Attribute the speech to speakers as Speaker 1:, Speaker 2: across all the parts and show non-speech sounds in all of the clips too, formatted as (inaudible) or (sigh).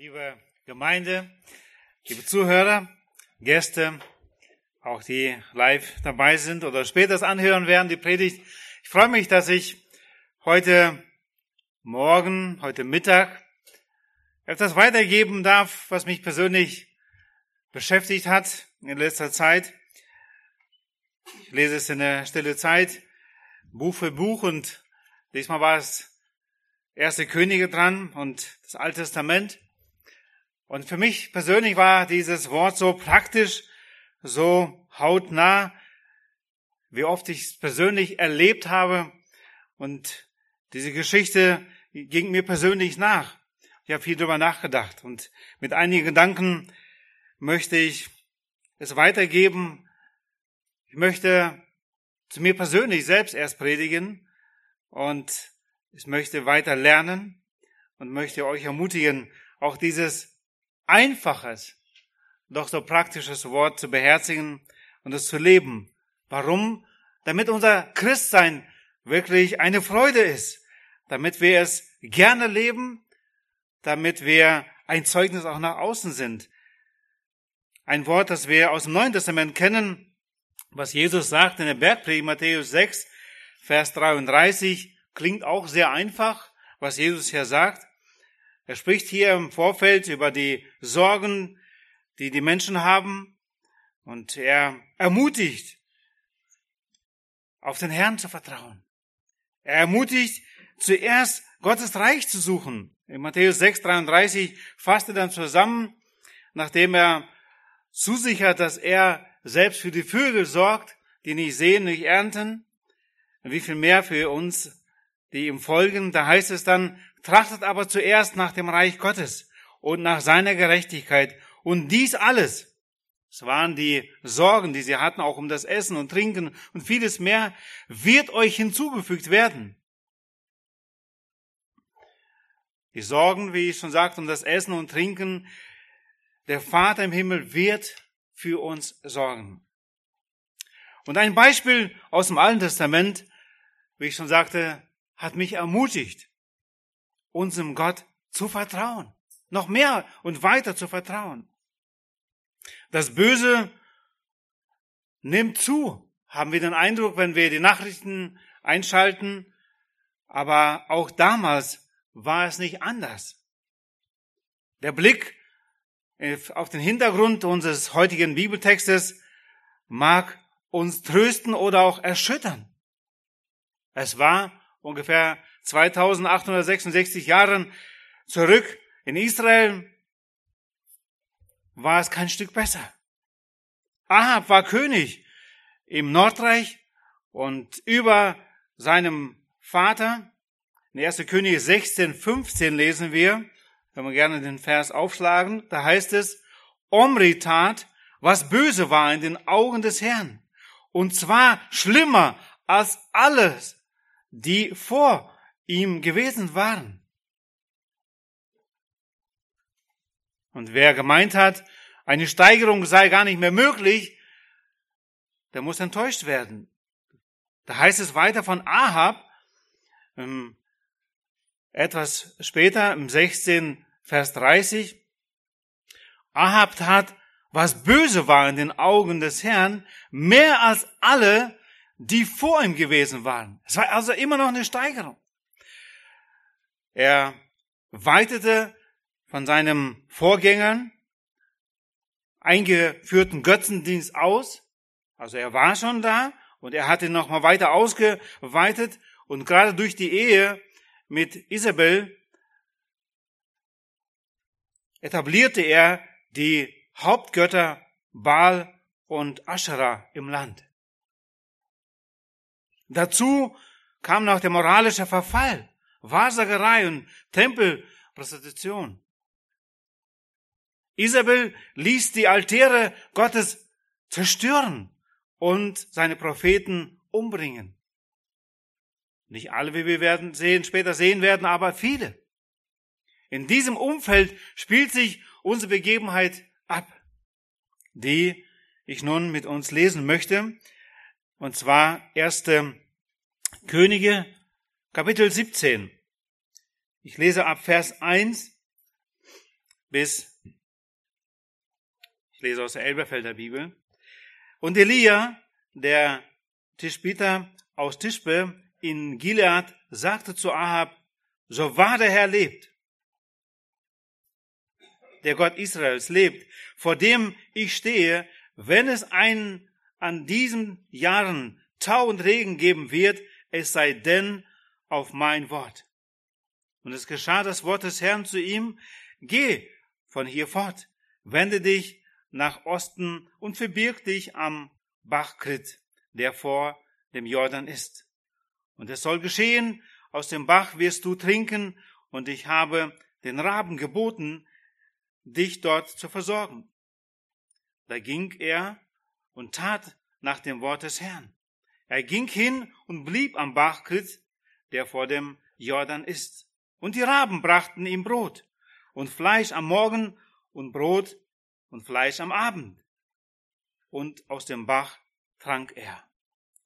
Speaker 1: liebe Gemeinde, liebe Zuhörer, Gäste, auch die live dabei sind oder später anhören werden, die Predigt. Ich freue mich, dass ich heute Morgen, heute Mittag etwas weitergeben darf, was mich persönlich beschäftigt hat in letzter Zeit. Ich lese es in der stille Zeit, Buch für Buch und diesmal war es Erste Könige dran und das Alte Testament. Und für mich persönlich war dieses Wort so praktisch, so hautnah, wie oft ich es persönlich erlebt habe. Und diese Geschichte ging mir persönlich nach. Ich habe viel darüber nachgedacht und mit einigen Gedanken möchte ich es weitergeben. Ich möchte zu mir persönlich selbst erst predigen und ich möchte weiter lernen und möchte euch ermutigen, auch dieses einfaches, doch so praktisches Wort zu beherzigen und es zu leben. Warum? Damit unser Christsein wirklich eine Freude ist, damit wir es gerne leben, damit wir ein Zeugnis auch nach außen sind. Ein Wort, das wir aus dem Neuen Testament kennen, was Jesus sagt in der Bergpredigt Matthäus 6, Vers 33, klingt auch sehr einfach, was Jesus hier sagt. Er spricht hier im Vorfeld über die Sorgen, die die Menschen haben und er ermutigt, auf den Herrn zu vertrauen. Er ermutigt, zuerst Gottes Reich zu suchen. In Matthäus 6, 33 fasst er dann zusammen, nachdem er zusichert, dass er selbst für die Vögel sorgt, die nicht sehen, nicht ernten, wie viel mehr für uns, die ihm folgen. Da heißt es dann, Trachtet aber zuerst nach dem Reich Gottes und nach seiner Gerechtigkeit. Und dies alles, es waren die Sorgen, die sie hatten, auch um das Essen und Trinken und vieles mehr, wird euch hinzugefügt werden. Die Sorgen, wie ich schon sagte, um das Essen und Trinken, der Vater im Himmel wird für uns sorgen. Und ein Beispiel aus dem Alten Testament, wie ich schon sagte, hat mich ermutigt unserem Gott zu vertrauen. Noch mehr und weiter zu vertrauen. Das Böse nimmt zu, haben wir den Eindruck, wenn wir die Nachrichten einschalten. Aber auch damals war es nicht anders. Der Blick auf den Hintergrund unseres heutigen Bibeltextes mag uns trösten oder auch erschüttern. Es war ungefähr 2866 Jahren zurück in Israel war es kein Stück besser. Ahab war König im Nordreich und über seinem Vater. In 1. König 16, 15 lesen wir, wenn wir gerne den Vers aufschlagen, da heißt es, Omri tat, was böse war in den Augen des Herrn. Und zwar schlimmer als alles, die vor ihm gewesen waren. Und wer gemeint hat, eine Steigerung sei gar nicht mehr möglich, der muss enttäuscht werden. Da heißt es weiter von Ahab, ähm, etwas später im 16 Vers 30, Ahab tat, was böse war in den Augen des Herrn, mehr als alle, die vor ihm gewesen waren. Es war also immer noch eine Steigerung. Er weitete von seinem Vorgängern eingeführten Götzendienst aus. Also er war schon da und er hatte noch mal weiter ausgeweitet und gerade durch die Ehe mit Isabel etablierte er die Hauptgötter Baal und Aschera im Land. Dazu kam noch der moralische Verfall. Wahrsagerei und Tempelprostitution. Isabel ließ die Altäre Gottes zerstören und seine Propheten umbringen. Nicht alle, wie wir werden sehen, später sehen werden, aber viele. In diesem Umfeld spielt sich unsere Begebenheit ab, die ich nun mit uns lesen möchte, und zwar erste Könige Kapitel 17. Ich lese ab Vers 1 bis, ich lese aus der Elberfelder Bibel, und Elia, der Tischbiter aus Tischbe in Gilead, sagte zu Ahab, so wahr der Herr lebt, der Gott Israels lebt, vor dem ich stehe, wenn es einen an diesen Jahren Tau und Regen geben wird, es sei denn auf mein Wort. Und es geschah das Wort des Herrn zu ihm, geh von hier fort, wende dich nach Osten und verbirg dich am Bach Krit, der vor dem Jordan ist. Und es soll geschehen, aus dem Bach wirst du trinken, und ich habe den Raben geboten, dich dort zu versorgen. Da ging er und tat nach dem Wort des Herrn. Er ging hin und blieb am Bach Krit, der vor dem Jordan ist. Und die Raben brachten ihm Brot und Fleisch am Morgen und Brot und Fleisch am Abend. Und aus dem Bach trank er.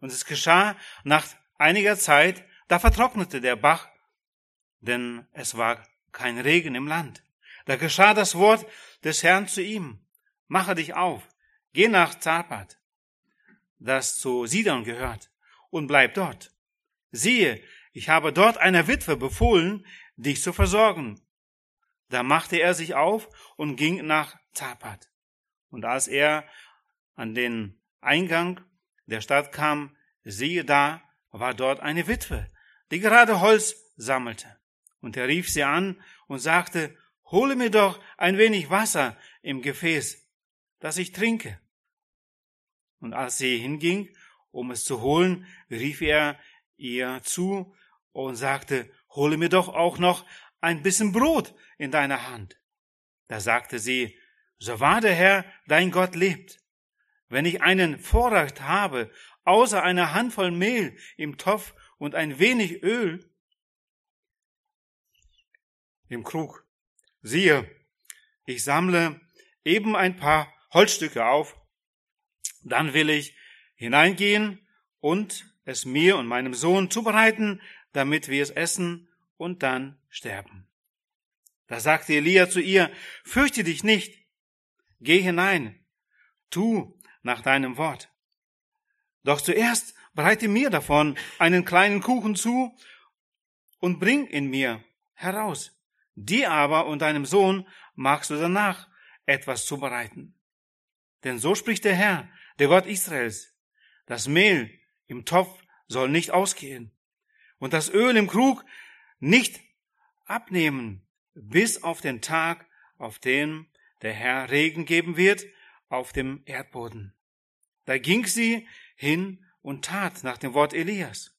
Speaker 1: Und es geschah nach einiger Zeit, da vertrocknete der Bach, denn es war kein Regen im Land. Da geschah das Wort des Herrn zu ihm. Mache dich auf, geh nach Zarpat, das zu Sidon gehört, und bleib dort. Siehe, ich habe dort einer Witwe befohlen, dich zu versorgen. Da machte er sich auf und ging nach Zapat. Und als er an den Eingang der Stadt kam, siehe da, war dort eine Witwe, die gerade Holz sammelte. Und er rief sie an und sagte, hole mir doch ein wenig Wasser im Gefäß, dass ich trinke. Und als sie hinging, um es zu holen, rief er ihr zu und sagte, hole mir doch auch noch ein bisschen Brot in deiner Hand. Da sagte sie, so wahr der Herr, dein Gott lebt. Wenn ich einen Vorrat habe, außer einer Handvoll Mehl im Topf und ein wenig Öl im Krug, siehe, ich sammle eben ein paar Holzstücke auf, dann will ich hineingehen und es mir und meinem Sohn zubereiten, damit wir es essen und dann sterben. Da sagte Elia zu ihr, fürchte dich nicht, geh hinein, tu nach deinem Wort. Doch zuerst bereite mir davon einen kleinen Kuchen zu und bring ihn mir heraus. Dir aber und deinem Sohn magst du danach etwas zubereiten. Denn so spricht der Herr, der Gott Israels. Das Mehl im Topf soll nicht ausgehen und das Öl im Krug nicht abnehmen, bis auf den Tag, auf den der Herr Regen geben wird auf dem Erdboden. Da ging sie hin und tat nach dem Wort Elias.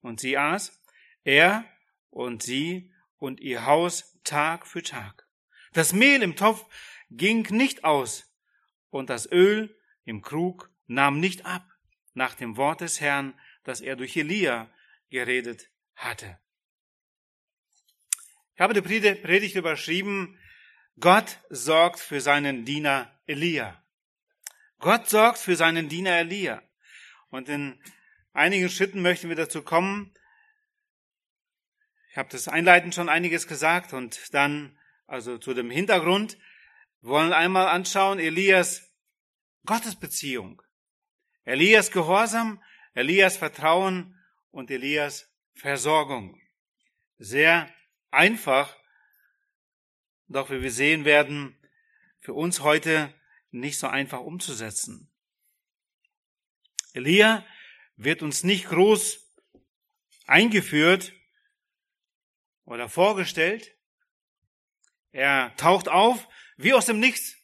Speaker 1: Und sie aß, er und sie und ihr Haus Tag für Tag. Das Mehl im Topf ging nicht aus und das Öl im Krug nahm nicht ab nach dem Wort des Herrn, das er durch Elia geredet hatte. Ich habe die Predigt überschrieben, Gott sorgt für seinen Diener Elia. Gott sorgt für seinen Diener Elia. Und in einigen Schritten möchten wir dazu kommen. Ich habe das einleitend schon einiges gesagt und dann, also zu dem Hintergrund, wollen einmal anschauen Elias Gottesbeziehung. Elias Gehorsam, Elias Vertrauen und Elias Versorgung. Sehr einfach, doch wie wir sehen werden, für uns heute nicht so einfach umzusetzen. Elia wird uns nicht groß eingeführt oder vorgestellt. Er taucht auf wie aus dem Nichts.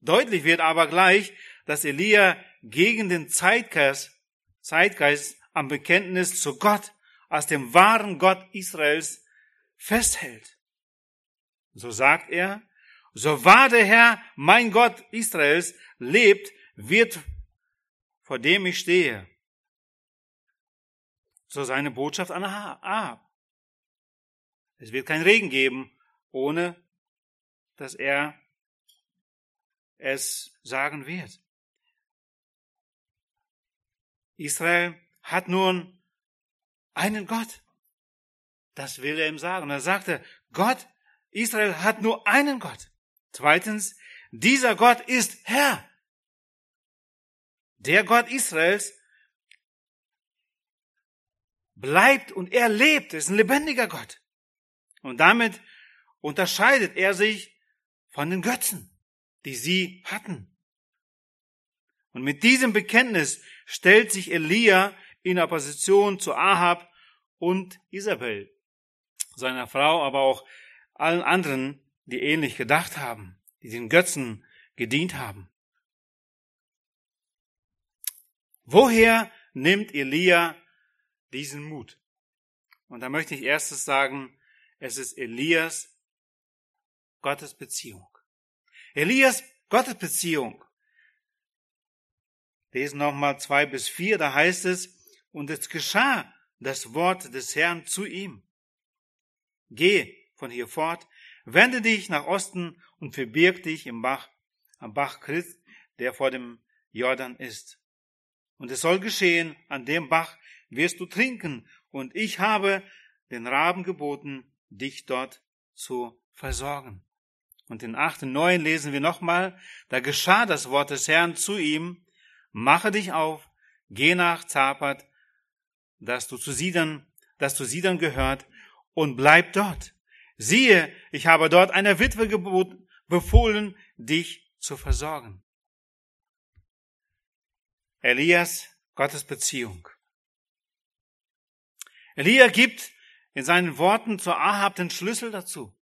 Speaker 1: Deutlich wird aber gleich, dass Elia gegen den Zeitgeist, Zeitgeist am Bekenntnis zu Gott als dem wahren Gott Israels festhält. So sagt er, so wahr der Herr, mein Gott Israels, lebt, wird, vor dem ich stehe. So seine Botschaft an Ahab. Es wird kein Regen geben, ohne dass er es sagen wird. Israel hat nun einen Gott. Das will er ihm sagen. Und er sagte, Gott Israel hat nur einen Gott. Zweitens, dieser Gott ist Herr. Der Gott Israels bleibt und er lebt, ist ein lebendiger Gott. Und damit unterscheidet er sich von den Götzen, die sie hatten. Und mit diesem Bekenntnis stellt sich Elia in Opposition zu Ahab und Isabel, seiner Frau, aber auch allen anderen, die ähnlich gedacht haben, die den Götzen gedient haben. Woher nimmt Elia diesen Mut? Und da möchte ich erstes sagen, es ist Elias Gottes Beziehung. Elias Gottes Beziehung. Lesen nochmal zwei bis vier, da heißt es, und es geschah das Wort des Herrn zu ihm. Geh von hier fort, wende dich nach Osten und verbirg dich im Bach, am Bach Christ, der vor dem Jordan ist. Und es soll geschehen, an dem Bach wirst du trinken, und ich habe den Raben geboten, dich dort zu versorgen. Und in acht und neun lesen wir nochmal, da geschah das Wort des Herrn zu ihm, mache dich auf, geh nach Zapat, dass du zu Sidern, dass du Sidern gehört, und bleib dort. Siehe, ich habe dort einer Witwe geboten, befohlen, dich zu versorgen. Elias, Gottes Beziehung. Elia gibt in seinen Worten zu Ahab den Schlüssel dazu.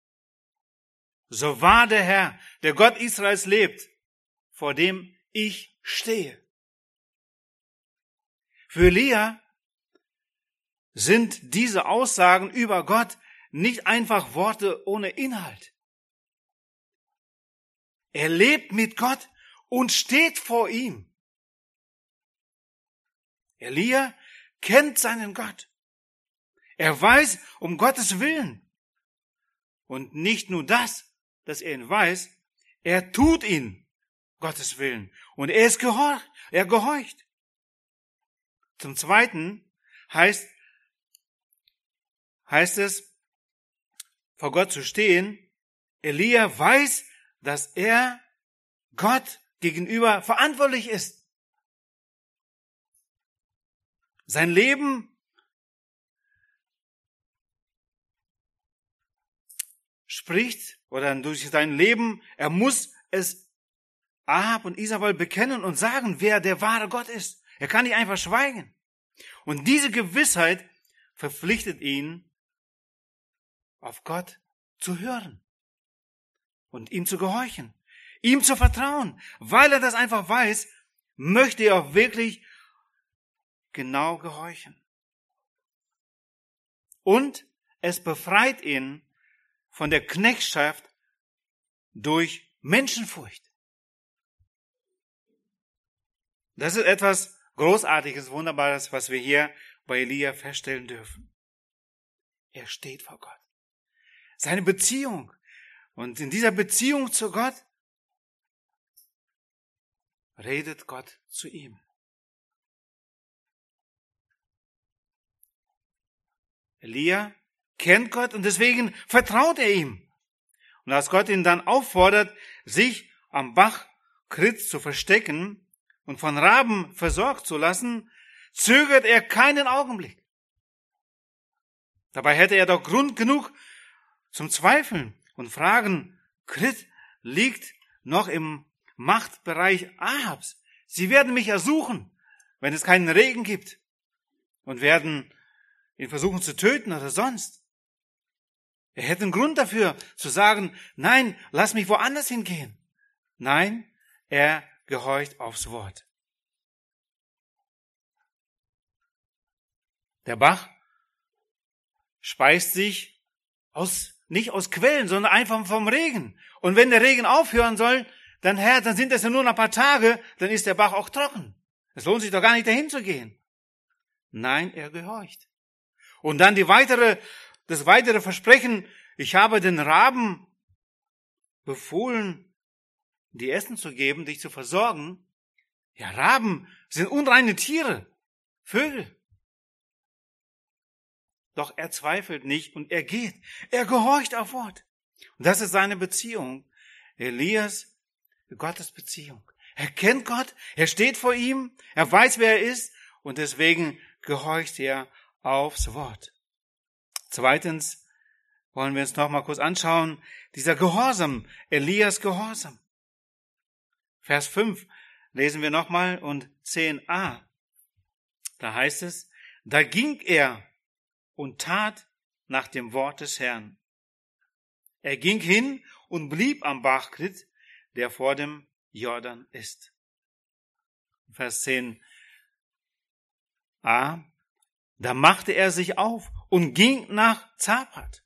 Speaker 1: So wahr der Herr, der Gott Israels lebt, vor dem ich stehe. Für Elia sind diese Aussagen über Gott nicht einfach Worte ohne Inhalt. Er lebt mit Gott und steht vor ihm. Elia kennt seinen Gott. Er weiß um Gottes Willen. Und nicht nur das, dass er ihn weiß, er tut ihn Gottes Willen. Und er ist gehorcht, er gehorcht. Zum Zweiten heißt, heißt es, vor Gott zu stehen, Elia weiß, dass er Gott gegenüber verantwortlich ist. Sein Leben spricht oder durch sein Leben, er muss es Ahab und Isabel bekennen und sagen, wer der wahre Gott ist. Er kann nicht einfach schweigen. Und diese Gewissheit verpflichtet ihn, auf Gott zu hören und ihm zu gehorchen, ihm zu vertrauen. Weil er das einfach weiß, möchte er auch wirklich genau gehorchen. Und es befreit ihn von der Knechtschaft durch Menschenfurcht. Das ist etwas Großartiges, Wunderbares, was wir hier bei Elia feststellen dürfen. Er steht vor Gott. Seine Beziehung. Und in dieser Beziehung zu Gott redet Gott zu ihm. Elia kennt Gott und deswegen vertraut er ihm. Und als Gott ihn dann auffordert, sich am Bach Kritz zu verstecken und von Raben versorgt zu lassen, zögert er keinen Augenblick. Dabei hätte er doch Grund genug zum Zweifeln und fragen, Krit liegt noch im Machtbereich Ahabs. Sie werden mich ersuchen, wenn es keinen Regen gibt und werden ihn versuchen zu töten oder sonst. Er hätte einen Grund dafür zu sagen, nein, lass mich woanders hingehen. Nein, er gehorcht aufs Wort. Der Bach speist sich aus, nicht aus Quellen, sondern einfach vom Regen. Und wenn der Regen aufhören soll, dann Herr, dann sind es ja nur ein paar Tage, dann ist der Bach auch trocken. Es lohnt sich doch gar nicht dahin zu gehen. Nein, er gehorcht. Und dann die weitere das weitere Versprechen, ich habe den Raben befohlen, die Essen zu geben, dich zu versorgen. Ja, Raben sind unreine Tiere, Vögel. Doch er zweifelt nicht und er geht. Er gehorcht auf Wort. Und das ist seine Beziehung. Elias, Gottes Beziehung. Er kennt Gott, er steht vor ihm, er weiß, wer er ist und deswegen gehorcht er aufs Wort. Zweitens wollen wir uns noch mal kurz anschauen, dieser Gehorsam, Elias Gehorsam. Vers 5 lesen wir nochmal und 10a. Da heißt es, da ging er und tat nach dem Wort des Herrn. Er ging hin und blieb am Bachkrit, der vor dem Jordan ist. Vers 10a. Da machte er sich auf und ging nach Zapat.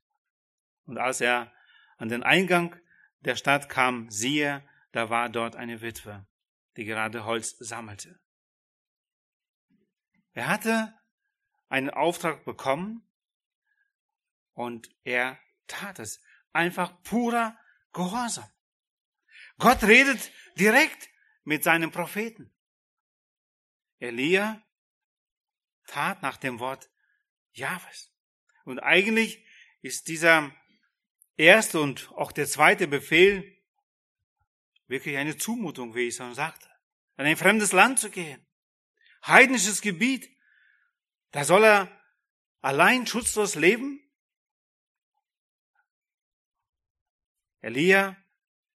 Speaker 1: Und als er an den Eingang der Stadt kam, siehe, da war dort eine Witwe, die gerade Holz sammelte. Er hatte einen Auftrag bekommen und er tat es. Einfach purer Gehorsam. Gott redet direkt mit seinem Propheten. Elia tat nach dem Wort Jahwes. Und eigentlich ist dieser erste und auch der zweite Befehl wirklich eine Zumutung, wie ich schon sagte. In ein fremdes Land zu gehen. Heidnisches Gebiet. Da soll er allein schutzlos leben? Elia,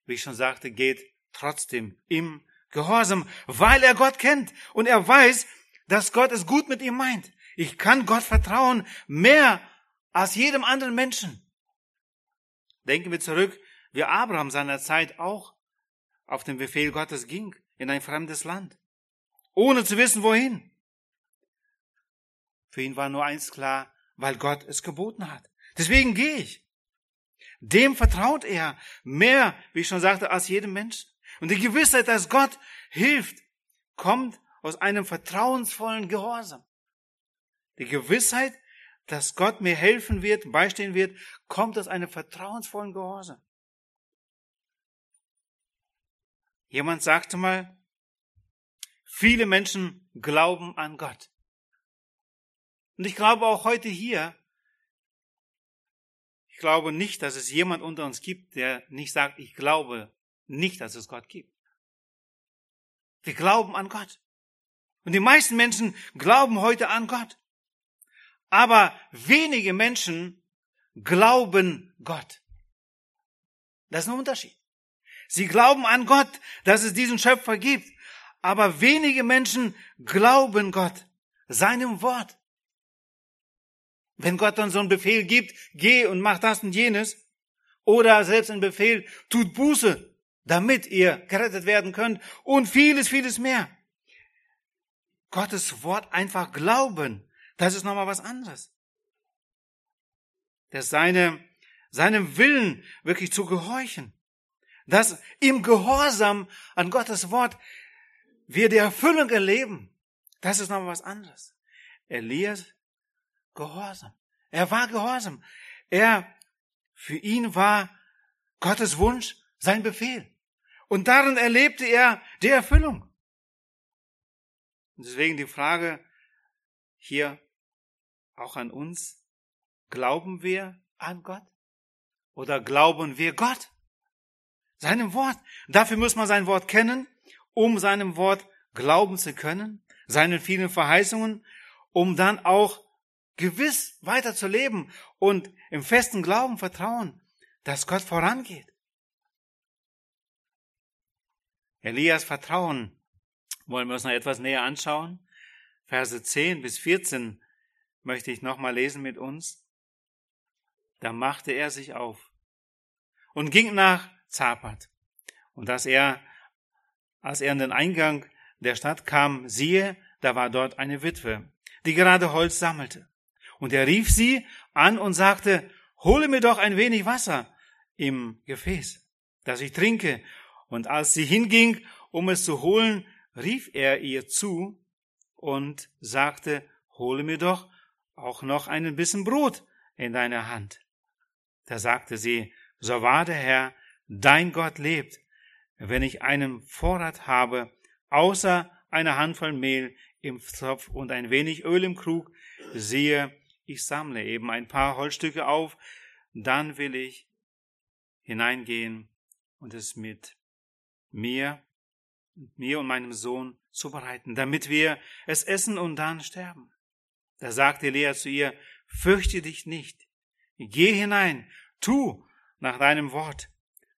Speaker 1: wie ich schon sagte, geht trotzdem im Gehorsam, weil er Gott kennt und er weiß, dass Gott es gut mit ihm meint. Ich kann Gott vertrauen mehr als jedem anderen Menschen. Denken wir zurück, wie Abraham seiner Zeit auch auf den Befehl Gottes ging in ein fremdes Land, ohne zu wissen wohin. Für ihn war nur eins klar, weil Gott es geboten hat. Deswegen gehe ich. Dem vertraut er mehr, wie ich schon sagte, als jedem Menschen. Und die Gewissheit, dass Gott hilft, kommt aus einem vertrauensvollen Gehorsam. Die Gewissheit, dass Gott mir helfen wird, beistehen wird, kommt aus einem vertrauensvollen Gehorsam. Jemand sagte mal, viele Menschen glauben an Gott. Und ich glaube auch heute hier, ich glaube nicht, dass es jemand unter uns gibt, der nicht sagt, ich glaube nicht, dass es Gott gibt. Wir glauben an Gott. Und die meisten Menschen glauben heute an Gott. Aber wenige Menschen glauben Gott. Das ist ein Unterschied. Sie glauben an Gott, dass es diesen Schöpfer gibt. Aber wenige Menschen glauben Gott, seinem Wort. Wenn Gott dann so einen Befehl gibt, geh und mach das und jenes, oder selbst einen Befehl, tut Buße, damit ihr gerettet werden könnt und vieles, vieles mehr. Gottes Wort einfach glauben, das ist nochmal was anderes. Das seine, seinem Willen wirklich zu gehorchen. Das im Gehorsam an Gottes Wort wir die Erfüllung erleben. Das ist nochmal was anderes. Elias Gehorsam. Er war gehorsam. Er, für ihn war Gottes Wunsch sein Befehl. Und darin erlebte er die Erfüllung. Deswegen die Frage hier auch an uns. Glauben wir an Gott? Oder glauben wir Gott? Seinem Wort. Dafür muss man sein Wort kennen, um seinem Wort glauben zu können, seinen vielen Verheißungen, um dann auch gewiss weiter zu leben und im festen Glauben vertrauen, dass Gott vorangeht. Elias Vertrauen wollen wir uns noch etwas näher anschauen. Verse 10 bis 14 möchte ich nochmal lesen mit uns. Da machte er sich auf und ging nach Zapat. Und dass er, als er an den Eingang der Stadt kam, siehe, da war dort eine Witwe, die gerade Holz sammelte. Und er rief sie an und sagte, hole mir doch ein wenig Wasser im Gefäß, dass ich trinke. Und als sie hinging, um es zu holen, rief er ihr zu und sagte, hole mir doch auch noch einen Bissen Brot in deiner Hand. Da sagte sie, so wahr der Herr, dein Gott lebt, wenn ich einen Vorrat habe, außer einer Handvoll Mehl im Zopf und ein wenig Öl im Krug, siehe, ich sammle eben ein paar Holzstücke auf, dann will ich hineingehen und es mit mir, mir und meinem Sohn zubereiten, damit wir es essen und dann sterben. Da sagte Lea zu ihr, fürchte dich nicht, geh hinein, tu nach deinem Wort,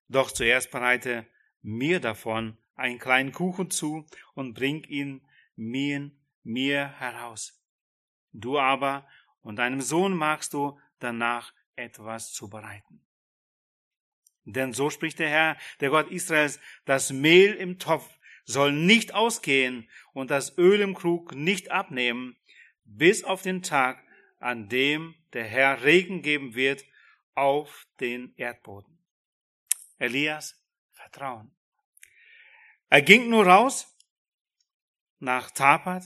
Speaker 1: doch zuerst bereite mir davon einen kleinen Kuchen zu und bring ihn mir, mir heraus. Du aber und deinem Sohn magst du danach etwas zubereiten. Denn so spricht der Herr, der Gott Israels, das Mehl im Topf soll nicht ausgehen und das Öl im Krug nicht abnehmen, bis auf den Tag, an dem der Herr Regen geben wird auf den Erdboden. Elias Vertrauen. Er ging nur raus nach Tapat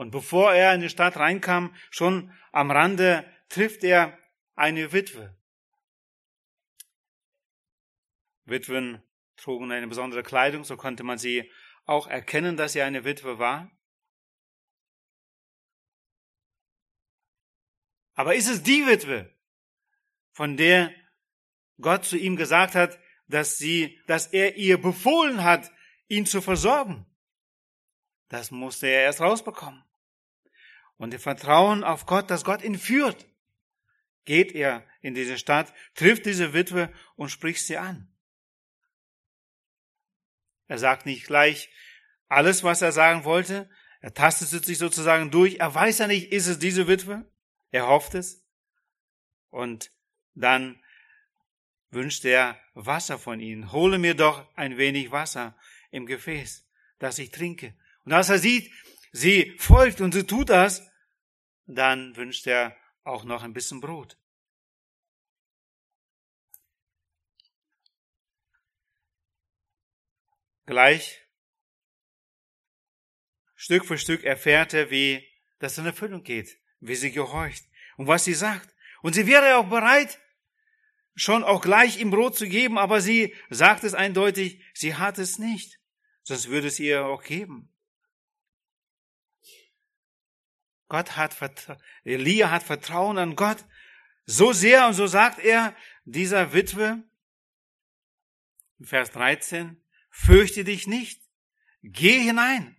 Speaker 1: und bevor er in die Stadt reinkam, schon am Rande trifft er eine Witwe. Witwen trugen eine besondere Kleidung, so konnte man sie auch erkennen, dass sie eine Witwe war. Aber ist es die Witwe, von der Gott zu ihm gesagt hat, dass sie, dass er ihr befohlen hat, ihn zu versorgen? Das musste er erst rausbekommen. Und im Vertrauen auf Gott, dass Gott ihn führt, geht er in diese Stadt, trifft diese Witwe und spricht sie an. Er sagt nicht gleich alles, was er sagen wollte. Er tastet sich sozusagen durch. Er weiß ja nicht, ist es diese Witwe? Er hofft es. Und dann wünscht er Wasser von ihnen. Hole mir doch ein wenig Wasser im Gefäß, dass ich trinke. Und als er sieht, sie folgt und sie tut das, dann wünscht er auch noch ein bisschen Brot. Gleich Stück für Stück erfährt er, wie das in Erfüllung geht, wie sie gehorcht und was sie sagt. Und sie wäre auch bereit, schon auch gleich ihm Brot zu geben, aber sie sagt es eindeutig, sie hat es nicht, sonst würde es ihr auch geben. Gott hat, Elia hat Vertrauen an Gott so sehr und so sagt er dieser Witwe, Vers 13, fürchte dich nicht. Geh hinein,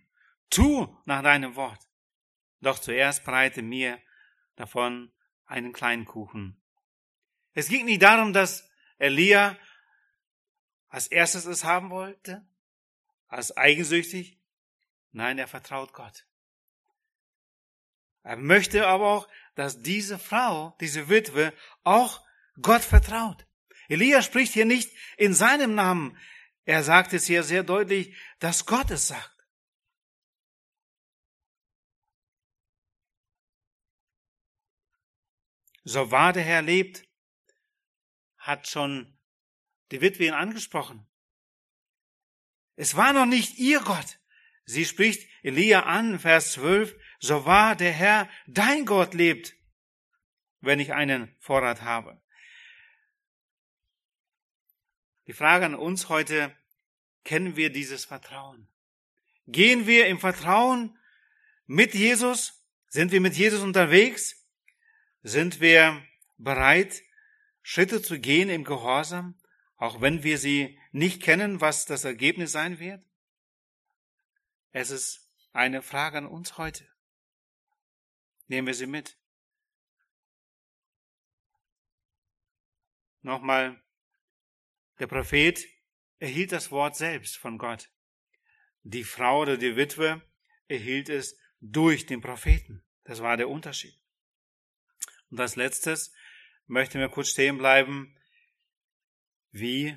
Speaker 1: tu nach deinem Wort. Doch zuerst breite mir davon einen kleinen Kuchen. Es ging nicht darum, dass Elia als erstes es haben wollte, als eigensüchtig. Nein, er vertraut Gott. Er möchte aber auch, dass diese Frau, diese Witwe, auch Gott vertraut. Elia spricht hier nicht in seinem Namen. Er sagt es hier sehr deutlich, dass Gott es sagt. So wahr der Herr lebt, hat schon die Witwe ihn angesprochen. Es war noch nicht ihr Gott. Sie spricht Elia an, Vers 12, so wahr der Herr, dein Gott lebt, wenn ich einen Vorrat habe. Die Frage an uns heute, kennen wir dieses Vertrauen? Gehen wir im Vertrauen mit Jesus? Sind wir mit Jesus unterwegs? Sind wir bereit, Schritte zu gehen im Gehorsam, auch wenn wir sie nicht kennen, was das Ergebnis sein wird? Es ist eine Frage an uns heute. Nehmen wir sie mit. Nochmal, der Prophet erhielt das Wort selbst von Gott. Die Frau oder die Witwe erhielt es durch den Propheten. Das war der Unterschied. Und als letztes möchten wir kurz stehen bleiben, wie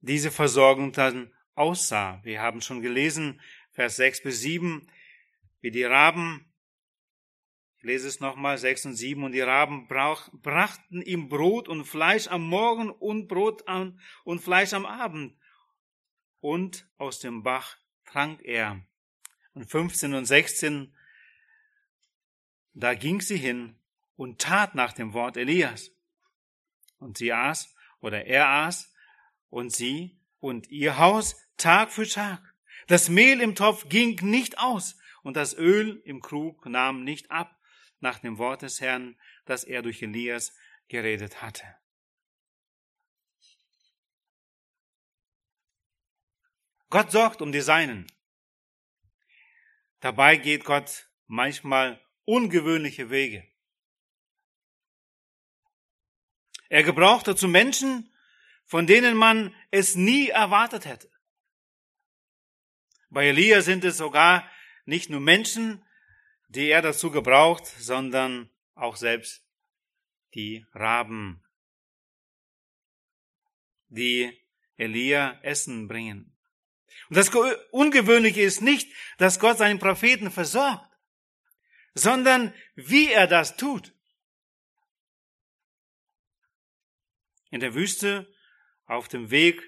Speaker 1: diese Versorgung dann aussah. Wir haben schon gelesen, Vers 6 bis 7, wie die Raben, ich lese es nochmal, 6 und 7, und die Raben brauch, brachten ihm Brot und Fleisch am Morgen und Brot an, und Fleisch am Abend. Und aus dem Bach trank er. Und 15 und 16, da ging sie hin und tat nach dem Wort Elias. Und sie aß, oder er aß, und sie und ihr Haus Tag für Tag. Das Mehl im Topf ging nicht aus und das Öl im Krug nahm nicht ab nach dem Wort des Herrn, das er durch Elias geredet hatte. Gott sorgt um die Seinen. Dabei geht Gott manchmal ungewöhnliche Wege. Er gebraucht dazu Menschen, von denen man es nie erwartet hätte. Bei Elia sind es sogar nicht nur Menschen, die er dazu gebraucht, sondern auch selbst die Raben, die Elia Essen bringen. Und das Ungewöhnliche ist nicht, dass Gott seinen Propheten versorgt, sondern wie er das tut. In der Wüste, auf dem Weg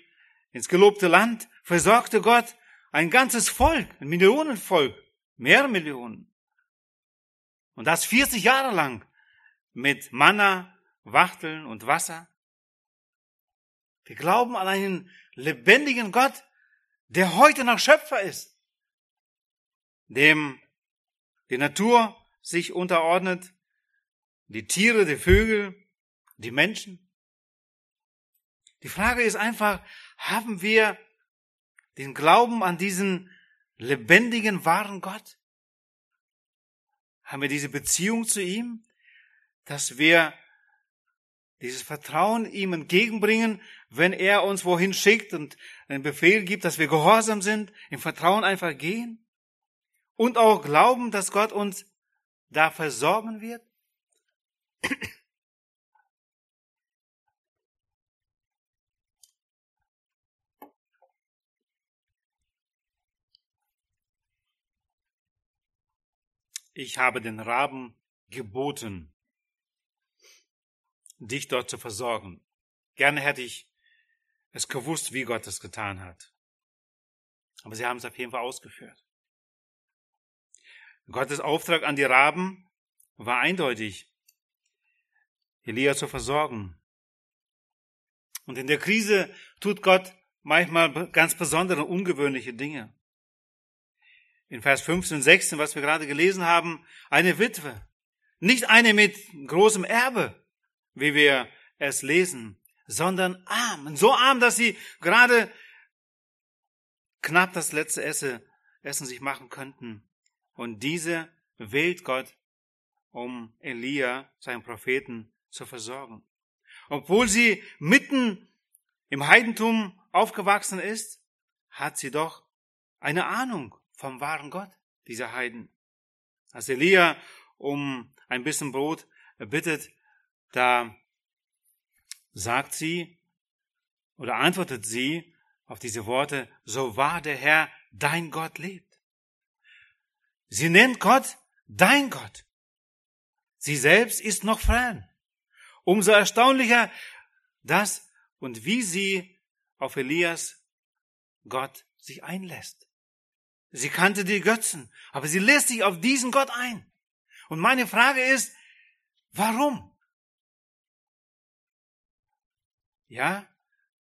Speaker 1: ins gelobte Land, versorgte Gott ein ganzes Volk, ein Millionenvolk, mehrere Millionen. Und das 40 Jahre lang mit Manna, Wachteln und Wasser. Wir glauben an einen lebendigen Gott, der heute noch Schöpfer ist, dem die Natur sich unterordnet, die Tiere, die Vögel, die Menschen. Die Frage ist einfach, haben wir den Glauben an diesen lebendigen, wahren Gott? Haben wir diese Beziehung zu ihm, dass wir dieses Vertrauen ihm entgegenbringen, wenn er uns wohin schickt und einen Befehl gibt, dass wir gehorsam sind, im Vertrauen einfach gehen und auch glauben, dass Gott uns da versorgen wird? Ich habe den Raben geboten, dich dort zu versorgen. Gerne hätte ich es gewusst, wie Gott es getan hat. Aber sie haben es auf jeden Fall ausgeführt. Gottes Auftrag an die Raben war eindeutig, Elia zu versorgen. Und in der Krise tut Gott manchmal ganz besondere, ungewöhnliche Dinge. In Vers 15 und 16, was wir gerade gelesen haben, eine Witwe. Nicht eine mit großem Erbe, wie wir es lesen, sondern arm. So arm, dass sie gerade knapp das letzte Essen, Essen sich machen könnten. Und diese wählt Gott, um Elia, seinen Propheten, zu versorgen. Obwohl sie mitten im Heidentum aufgewachsen ist, hat sie doch eine Ahnung vom wahren Gott, dieser Heiden. Als Elia um ein bisschen Brot bittet, da sagt sie oder antwortet sie auf diese Worte, so wahr der Herr, dein Gott lebt. Sie nennt Gott dein Gott. Sie selbst ist noch fern. Umso erstaunlicher das und wie sie auf Elias Gott sich einlässt. Sie kannte die Götzen, aber sie lässt sich auf diesen Gott ein. Und meine Frage ist, warum? Ja,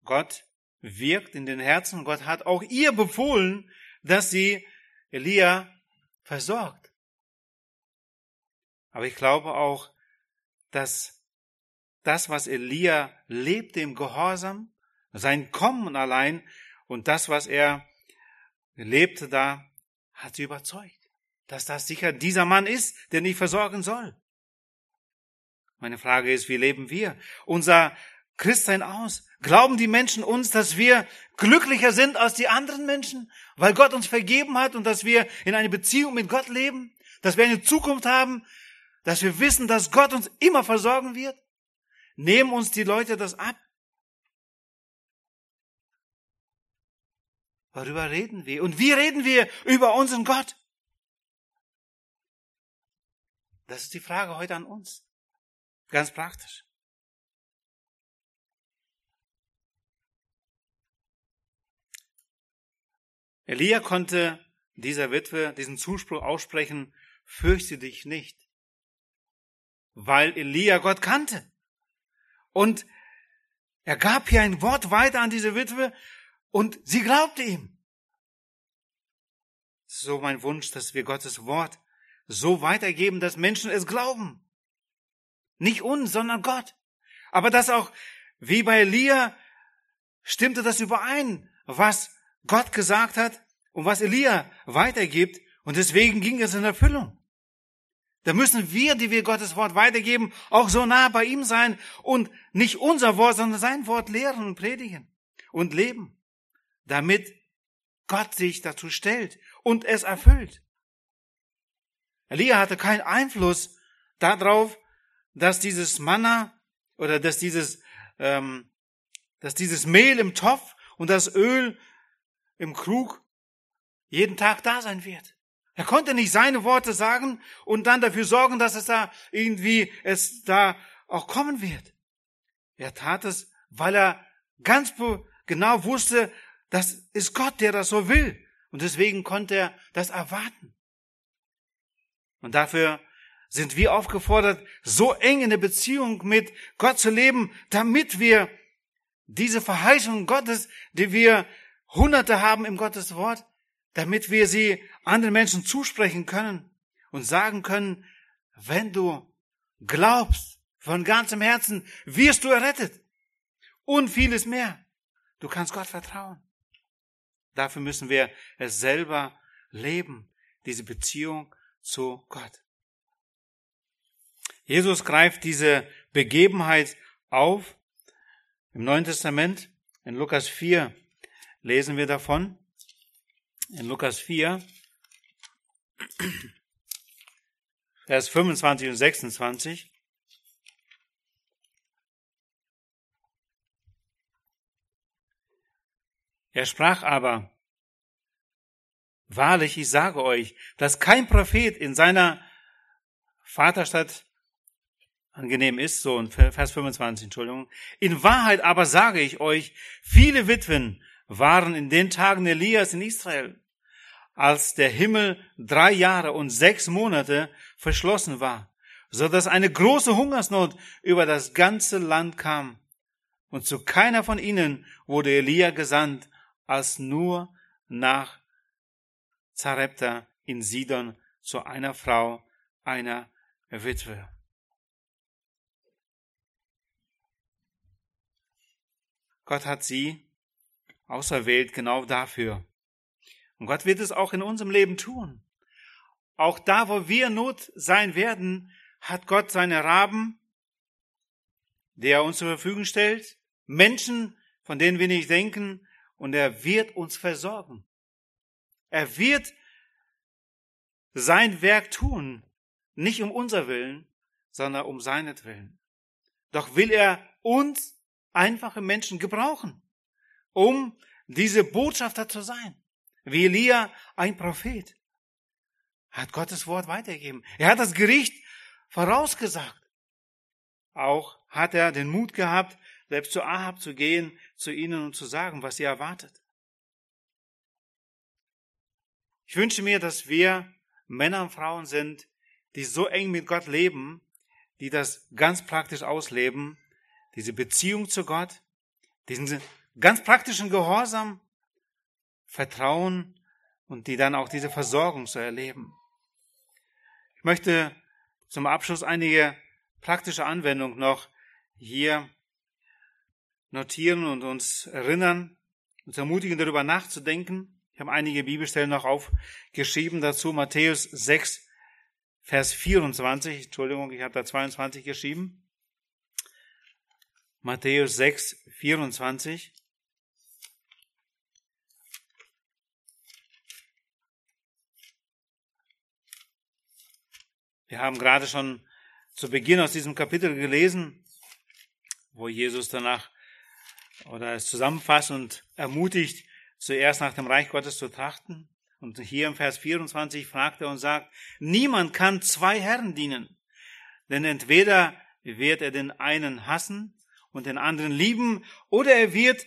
Speaker 1: Gott wirkt in den Herzen. Gott hat auch ihr befohlen, dass sie Elia versorgt. Aber ich glaube auch, dass das, was Elia lebte im Gehorsam, sein Kommen allein und das, was er lebte da, hat sie überzeugt, dass das sicher dieser Mann ist, der nicht versorgen soll. Meine Frage ist, wie leben wir unser Christsein aus? Glauben die Menschen uns, dass wir glücklicher sind als die anderen Menschen, weil Gott uns vergeben hat und dass wir in eine Beziehung mit Gott leben, dass wir eine Zukunft haben, dass wir wissen, dass Gott uns immer versorgen wird? Nehmen uns die Leute das ab? Worüber reden wir? Und wie reden wir über unseren Gott? Das ist die Frage heute an uns. Ganz praktisch. Elia konnte dieser Witwe diesen Zuspruch aussprechen, fürchte dich nicht, weil Elia Gott kannte. Und er gab hier ein Wort weiter an diese Witwe, und sie glaubte ihm. So mein Wunsch, dass wir Gottes Wort so weitergeben, dass Menschen es glauben. Nicht uns, sondern Gott. Aber das auch, wie bei Elia, stimmte das überein, was Gott gesagt hat und was Elia weitergibt. Und deswegen ging es in Erfüllung. Da müssen wir, die wir Gottes Wort weitergeben, auch so nah bei ihm sein und nicht unser Wort, sondern sein Wort lehren und predigen und leben, damit Gott sich dazu stellt und es erfüllt. Elia hatte keinen Einfluss darauf, dass dieses Manna oder dass dieses, ähm, dass dieses Mehl im Topf und das Öl im Krug jeden Tag da sein wird. Er konnte nicht seine Worte sagen und dann dafür sorgen, dass es da irgendwie es da auch kommen wird. Er tat es, weil er ganz genau wusste, das ist Gott, der das so will. Und deswegen konnte er das erwarten. Und dafür sind wir aufgefordert, so eng in der Beziehung mit Gott zu leben, damit wir diese Verheißung Gottes, die wir Hunderte haben im Gottes Wort, damit wir sie anderen Menschen zusprechen können und sagen können, wenn du glaubst von ganzem Herzen, wirst du errettet. Und vieles mehr. Du kannst Gott vertrauen. Dafür müssen wir es selber leben, diese Beziehung zu Gott. Jesus greift diese Begebenheit auf. Im Neuen Testament, in Lukas 4, lesen wir davon in Lukas 4, (clears throat) Vers 25 und 26. Er sprach aber, Wahrlich, ich sage euch, dass kein Prophet in seiner Vaterstadt angenehm ist, so in Vers 25, Entschuldigung. In Wahrheit aber sage ich euch, viele Witwen waren in den Tagen Elias in Israel, als der Himmel drei Jahre und sechs Monate verschlossen war, so dass eine große Hungersnot über das ganze Land kam. Und zu keiner von ihnen wurde Elia gesandt, als nur nach Zarepta in Sidon zu einer Frau, einer Witwe. Gott hat sie auserwählt genau dafür. Und Gott wird es auch in unserem Leben tun. Auch da, wo wir Not sein werden, hat Gott seine Raben, die er uns zur Verfügung stellt, Menschen, von denen wir nicht denken, und er wird uns versorgen. Er wird sein Werk tun, nicht um unser Willen, sondern um seinetwillen. Doch will er uns einfache Menschen gebrauchen um diese Botschafter zu sein. Wie Elia, ein Prophet, hat Gottes Wort weitergegeben. Er hat das Gericht vorausgesagt. Auch hat er den Mut gehabt, selbst zu Ahab zu gehen, zu ihnen und zu sagen, was sie erwartet. Ich wünsche mir, dass wir Männer und Frauen sind, die so eng mit Gott leben, die das ganz praktisch ausleben, diese Beziehung zu Gott, diesen ganz praktischen Gehorsam, Vertrauen und die dann auch diese Versorgung zu erleben. Ich möchte zum Abschluss einige praktische Anwendungen noch hier notieren und uns erinnern, uns ermutigen, darüber nachzudenken. Ich habe einige Bibelstellen noch aufgeschrieben dazu. Matthäus 6, Vers 24. Entschuldigung, ich habe da 22 geschrieben. Matthäus 6, 24. Wir haben gerade schon zu Beginn aus diesem Kapitel gelesen, wo Jesus danach oder es zusammenfasst und ermutigt, zuerst nach dem Reich Gottes zu trachten. Und hier im Vers 24 fragt er und sagt, niemand kann zwei Herren dienen, denn entweder wird er den einen hassen und den anderen lieben, oder er wird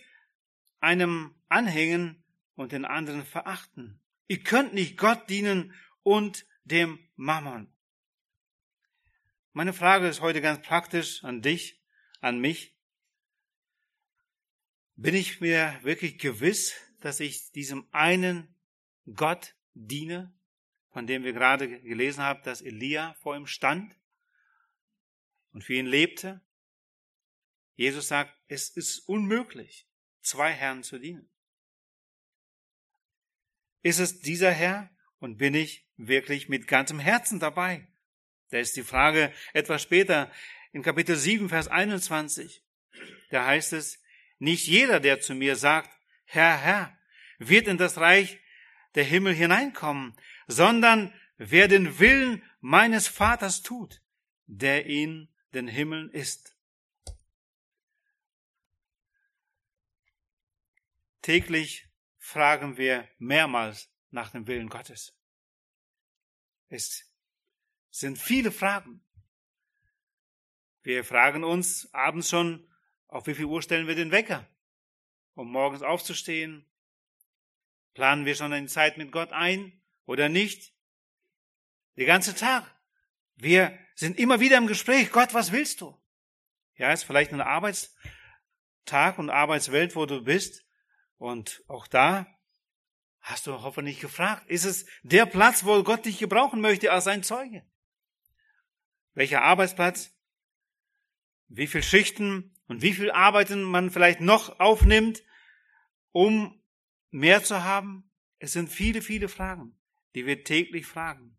Speaker 1: einem anhängen und den anderen verachten. Ihr könnt nicht Gott dienen und dem Mammon. Meine Frage ist heute ganz praktisch an dich, an mich. Bin ich mir wirklich gewiss, dass ich diesem einen Gott diene, von dem wir gerade gelesen haben, dass Elia vor ihm stand und für ihn lebte. Jesus sagt, es ist unmöglich, zwei Herren zu dienen. Ist es dieser Herr und bin ich wirklich mit ganzem Herzen dabei? Da ist die Frage etwas später in Kapitel 7, Vers 21. Da heißt es, nicht jeder, der zu mir sagt, Herr, Herr, wird in das Reich der Himmel hineinkommen, sondern wer den Willen meines Vaters tut, der in den Himmeln ist. Täglich fragen wir mehrmals nach dem Willen Gottes. Es sind viele Fragen. Wir fragen uns abends schon, auf wie viel Uhr stellen wir den Wecker, um morgens aufzustehen? Planen wir schon eine Zeit mit Gott ein oder nicht? Den ganzen Tag. Wir sind immer wieder im Gespräch. Gott, was willst du? Ja, ist vielleicht ein Arbeitstag und Arbeitswelt, wo du bist. Und auch da hast du hoffentlich gefragt, ist es der Platz, wo Gott dich gebrauchen möchte als ein Zeuge? Welcher Arbeitsplatz? Wie viel Schichten und wie viel Arbeiten man vielleicht noch aufnimmt, um mehr zu haben? Es sind viele, viele Fragen, die wir täglich fragen.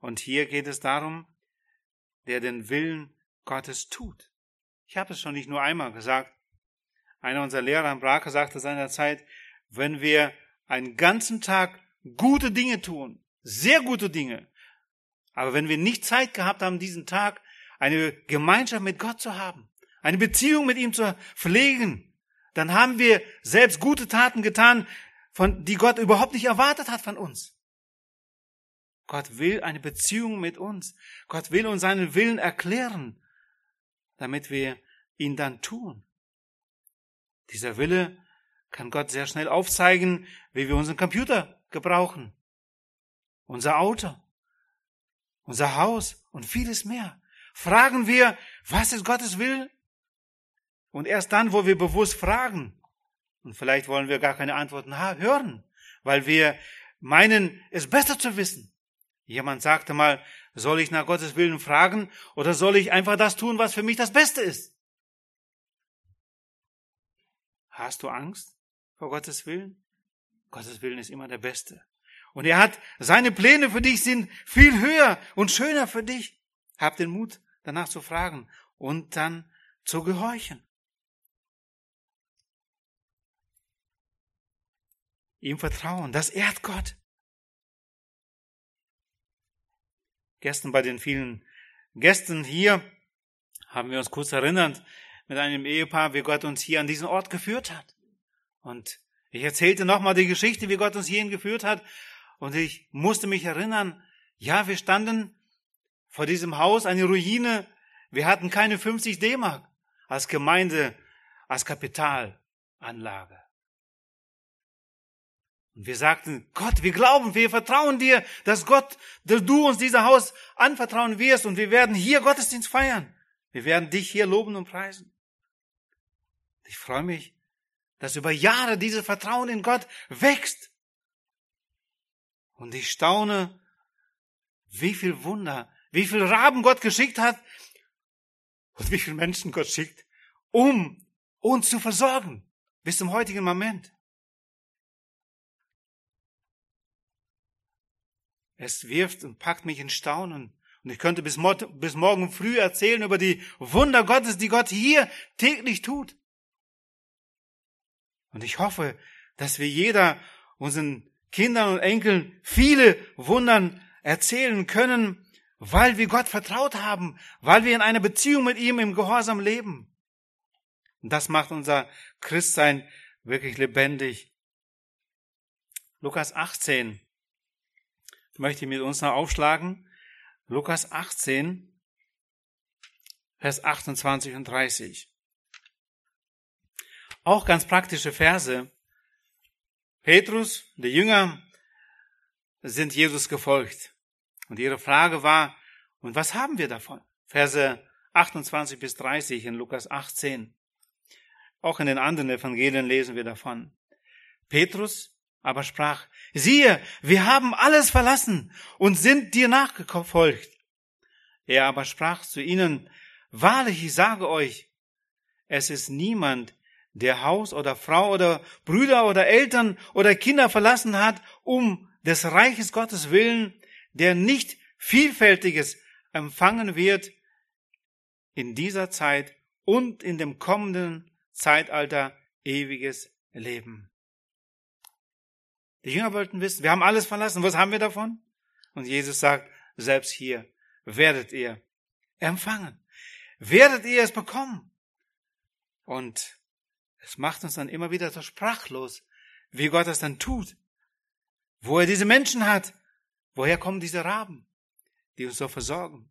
Speaker 1: Und hier geht es darum, der den Willen Gottes tut. Ich habe es schon nicht nur einmal gesagt. Einer unserer Lehrer in Braker sagte seinerzeit, wenn wir einen ganzen Tag gute Dinge tun, sehr gute Dinge, aber wenn wir nicht Zeit gehabt haben, diesen Tag eine Gemeinschaft mit Gott zu haben, eine Beziehung mit ihm zu pflegen, dann haben wir selbst gute Taten getan, von, die Gott überhaupt nicht erwartet hat von uns. Gott will eine Beziehung mit uns. Gott will uns seinen Willen erklären, damit wir ihn dann tun. Dieser Wille kann Gott sehr schnell aufzeigen, wie wir unseren Computer gebrauchen, unser Auto, unser Haus und vieles mehr. Fragen wir, was ist Gottes Will? Und erst dann, wo wir bewusst fragen, und vielleicht wollen wir gar keine Antworten hören, weil wir meinen, es besser zu wissen. Jemand sagte mal, soll ich nach Gottes Willen fragen oder soll ich einfach das tun, was für mich das Beste ist? Hast du Angst vor Gottes Willen? Gottes Willen ist immer der Beste. Und er hat, seine Pläne für dich sind viel höher und schöner für dich. Hab den Mut, danach zu fragen und dann zu gehorchen. Ihm vertrauen, das ehrt Gott. Gestern bei den vielen Gästen hier haben wir uns kurz erinnert mit einem Ehepaar, wie Gott uns hier an diesen Ort geführt hat. Und ich erzählte nochmal die Geschichte, wie Gott uns hierhin geführt hat. Und ich musste mich erinnern, ja, wir standen vor diesem Haus, eine Ruine. Wir hatten keine 50 D-Mark als Gemeinde, als Kapitalanlage. Und wir sagten, Gott, wir glauben, wir vertrauen dir, dass Gott, dass du uns dieses Haus anvertrauen wirst und wir werden hier Gottesdienst feiern. Wir werden dich hier loben und preisen. Ich freue mich, dass über Jahre dieses Vertrauen in Gott wächst. Und ich staune, wie viel Wunder, wie viel Raben Gott geschickt hat und wie viele Menschen Gott schickt, um uns zu versorgen bis zum heutigen Moment. Es wirft und packt mich in Staunen. Und ich könnte bis, bis morgen früh erzählen über die Wunder Gottes, die Gott hier täglich tut. Und ich hoffe, dass wir jeder unseren Kindern und Enkeln viele Wundern erzählen können, weil wir Gott vertraut haben, weil wir in einer Beziehung mit ihm im Gehorsam leben. Und das macht unser Christsein wirklich lebendig. Lukas 18 möchte ich mit uns noch aufschlagen. Lukas 18, Vers 28 und 30. Auch ganz praktische Verse. Petrus, der Jünger, sind Jesus gefolgt. Und ihre Frage war, und was haben wir davon? Verse 28 bis 30 in Lukas 18. Auch in den anderen Evangelien lesen wir davon. Petrus aber sprach, siehe, wir haben alles verlassen und sind dir nachgefolgt. Er aber sprach zu ihnen, wahrlich, ich sage euch, es ist niemand, der Haus oder Frau oder Brüder oder Eltern oder Kinder verlassen hat, um des Reiches Gottes willen, der nicht vielfältiges empfangen wird in dieser Zeit und in dem kommenden Zeitalter ewiges Leben. Die Jünger wollten wissen, wir haben alles verlassen, was haben wir davon? Und Jesus sagt, selbst hier werdet ihr empfangen, werdet ihr es bekommen. Und es macht uns dann immer wieder so sprachlos, wie Gott das dann tut, wo er diese Menschen hat, woher kommen diese Raben, die uns so versorgen.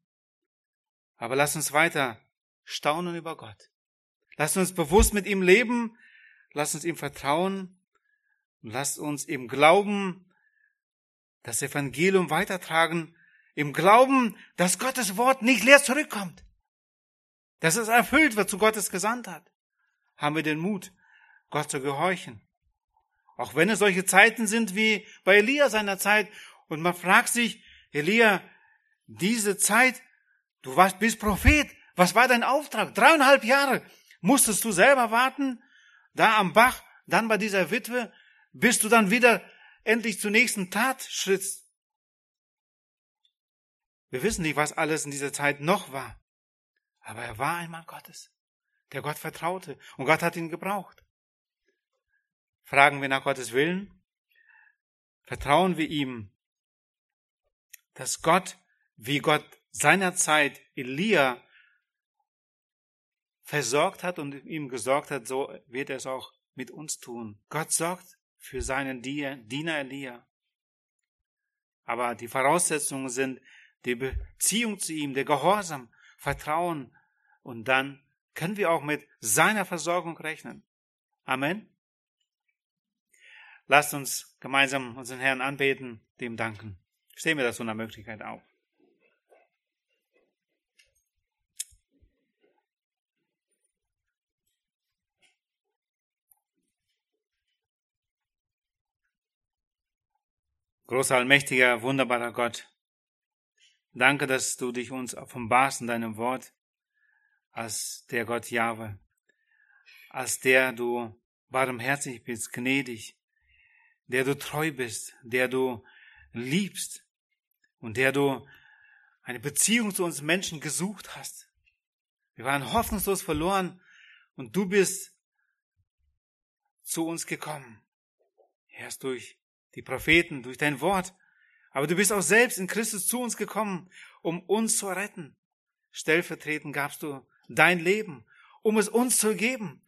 Speaker 1: Aber lass uns weiter staunen über Gott. Lass uns bewusst mit ihm leben, lass uns ihm vertrauen und lass uns im Glauben das Evangelium weitertragen, im Glauben, dass Gottes Wort nicht leer zurückkommt, dass es erfüllt wird, zu Gottes gesandt hat. Haben wir den Mut, Gott zu gehorchen. Auch wenn es solche Zeiten sind wie bei Elia seiner Zeit und man fragt sich, Elia, diese Zeit, du warst bis Prophet, was war dein Auftrag? Dreieinhalb Jahre musstest du selber warten, da am Bach, dann bei dieser Witwe, bis du dann wieder endlich zur nächsten Tat schrittst. Wir wissen nicht, was alles in dieser Zeit noch war. Aber er war ein Mann Gottes, der Gott vertraute und Gott hat ihn gebraucht. Fragen wir nach Gottes Willen? Vertrauen wir ihm, dass Gott, wie Gott seinerzeit Elia versorgt hat und ihm gesorgt hat, so wird er es auch mit uns tun. Gott sorgt für seinen Diener Elia. Aber die Voraussetzungen sind die Beziehung zu ihm, der Gehorsam, Vertrauen und dann können wir auch mit seiner Versorgung rechnen. Amen. Lasst uns gemeinsam unseren Herrn anbeten, dem danken. Stehen wir das so einer Möglichkeit auf. Großer, allmächtiger, wunderbarer Gott, danke, dass du dich uns offenbarst in deinem Wort als der Gott Jahwe, als der du barmherzig bist, gnädig, der du treu bist, der du liebst und der du eine Beziehung zu uns Menschen gesucht hast. Wir waren hoffnungslos verloren und du bist zu uns gekommen. Erst durch die Propheten, durch dein Wort. Aber du bist auch selbst in Christus zu uns gekommen, um uns zu retten. Stellvertretend gabst du dein Leben, um es uns zu geben.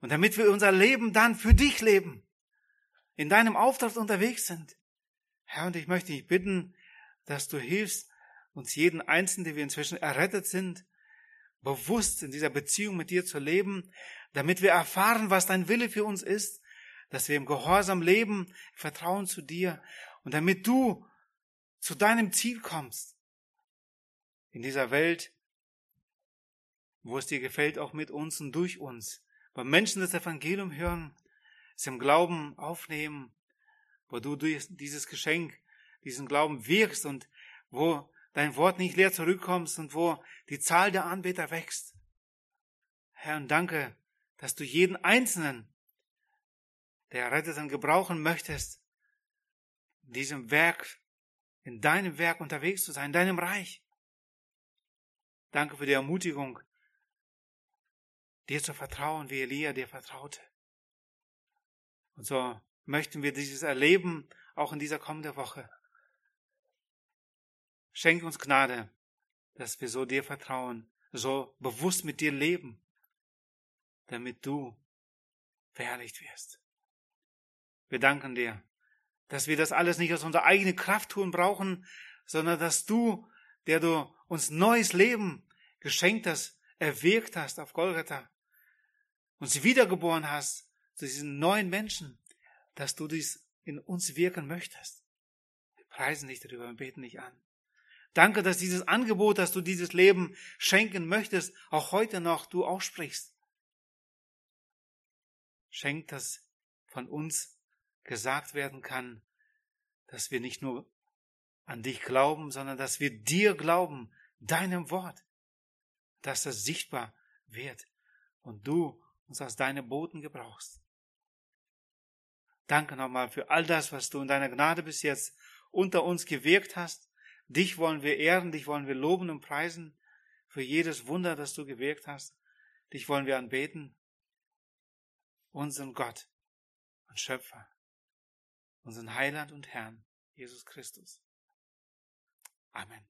Speaker 1: Und damit wir unser Leben dann für dich leben, in deinem Auftrag unterwegs sind. Herr, und ich möchte dich bitten, dass du hilfst, uns jeden Einzelnen, die wir inzwischen errettet sind, bewusst in dieser Beziehung mit dir zu leben, damit wir erfahren, was dein Wille für uns ist dass wir im Gehorsam leben, Vertrauen zu dir und damit du zu deinem Ziel kommst. In dieser Welt, wo es dir gefällt, auch mit uns und durch uns. Wo Menschen das Evangelium hören, es im Glauben aufnehmen, wo du durch dieses Geschenk, diesen Glauben wirkst und wo dein Wort nicht leer zurückkommst und wo die Zahl der Anbeter wächst. Herr, und danke, dass du jeden Einzelnen der Erretteten gebrauchen möchtest, diesem Werk, in deinem Werk unterwegs zu sein, in deinem Reich. Danke für die Ermutigung, dir zu vertrauen, wie Elia dir vertraute. Und so möchten wir dieses erleben, auch in dieser kommenden Woche. Schenke uns Gnade, dass wir so dir vertrauen, so bewusst mit dir leben, damit du verherrlicht wirst. Wir danken dir, dass wir das alles nicht aus unserer eigenen Kraft tun brauchen, sondern dass du, der du uns neues Leben geschenkt hast, erwirkt hast auf Golgatha, uns wiedergeboren hast zu diesen neuen Menschen, dass du dies in uns wirken möchtest. Wir preisen dich darüber und beten dich an. Danke, dass dieses Angebot, dass du dieses Leben schenken möchtest, auch heute noch du aussprichst. Schenk das von uns gesagt werden kann, dass wir nicht nur an dich glauben, sondern dass wir dir glauben, deinem Wort. dass das sichtbar wird und du uns als deine Boten gebrauchst. Danke nochmal für all das, was du in deiner Gnade bis jetzt unter uns gewirkt hast. Dich wollen wir ehren, dich wollen wir loben und preisen für jedes Wunder, das du gewirkt hast. Dich wollen wir anbeten. Unseren Gott und Schöpfer, unseren Heiland und Herrn, Jesus Christus. Amen.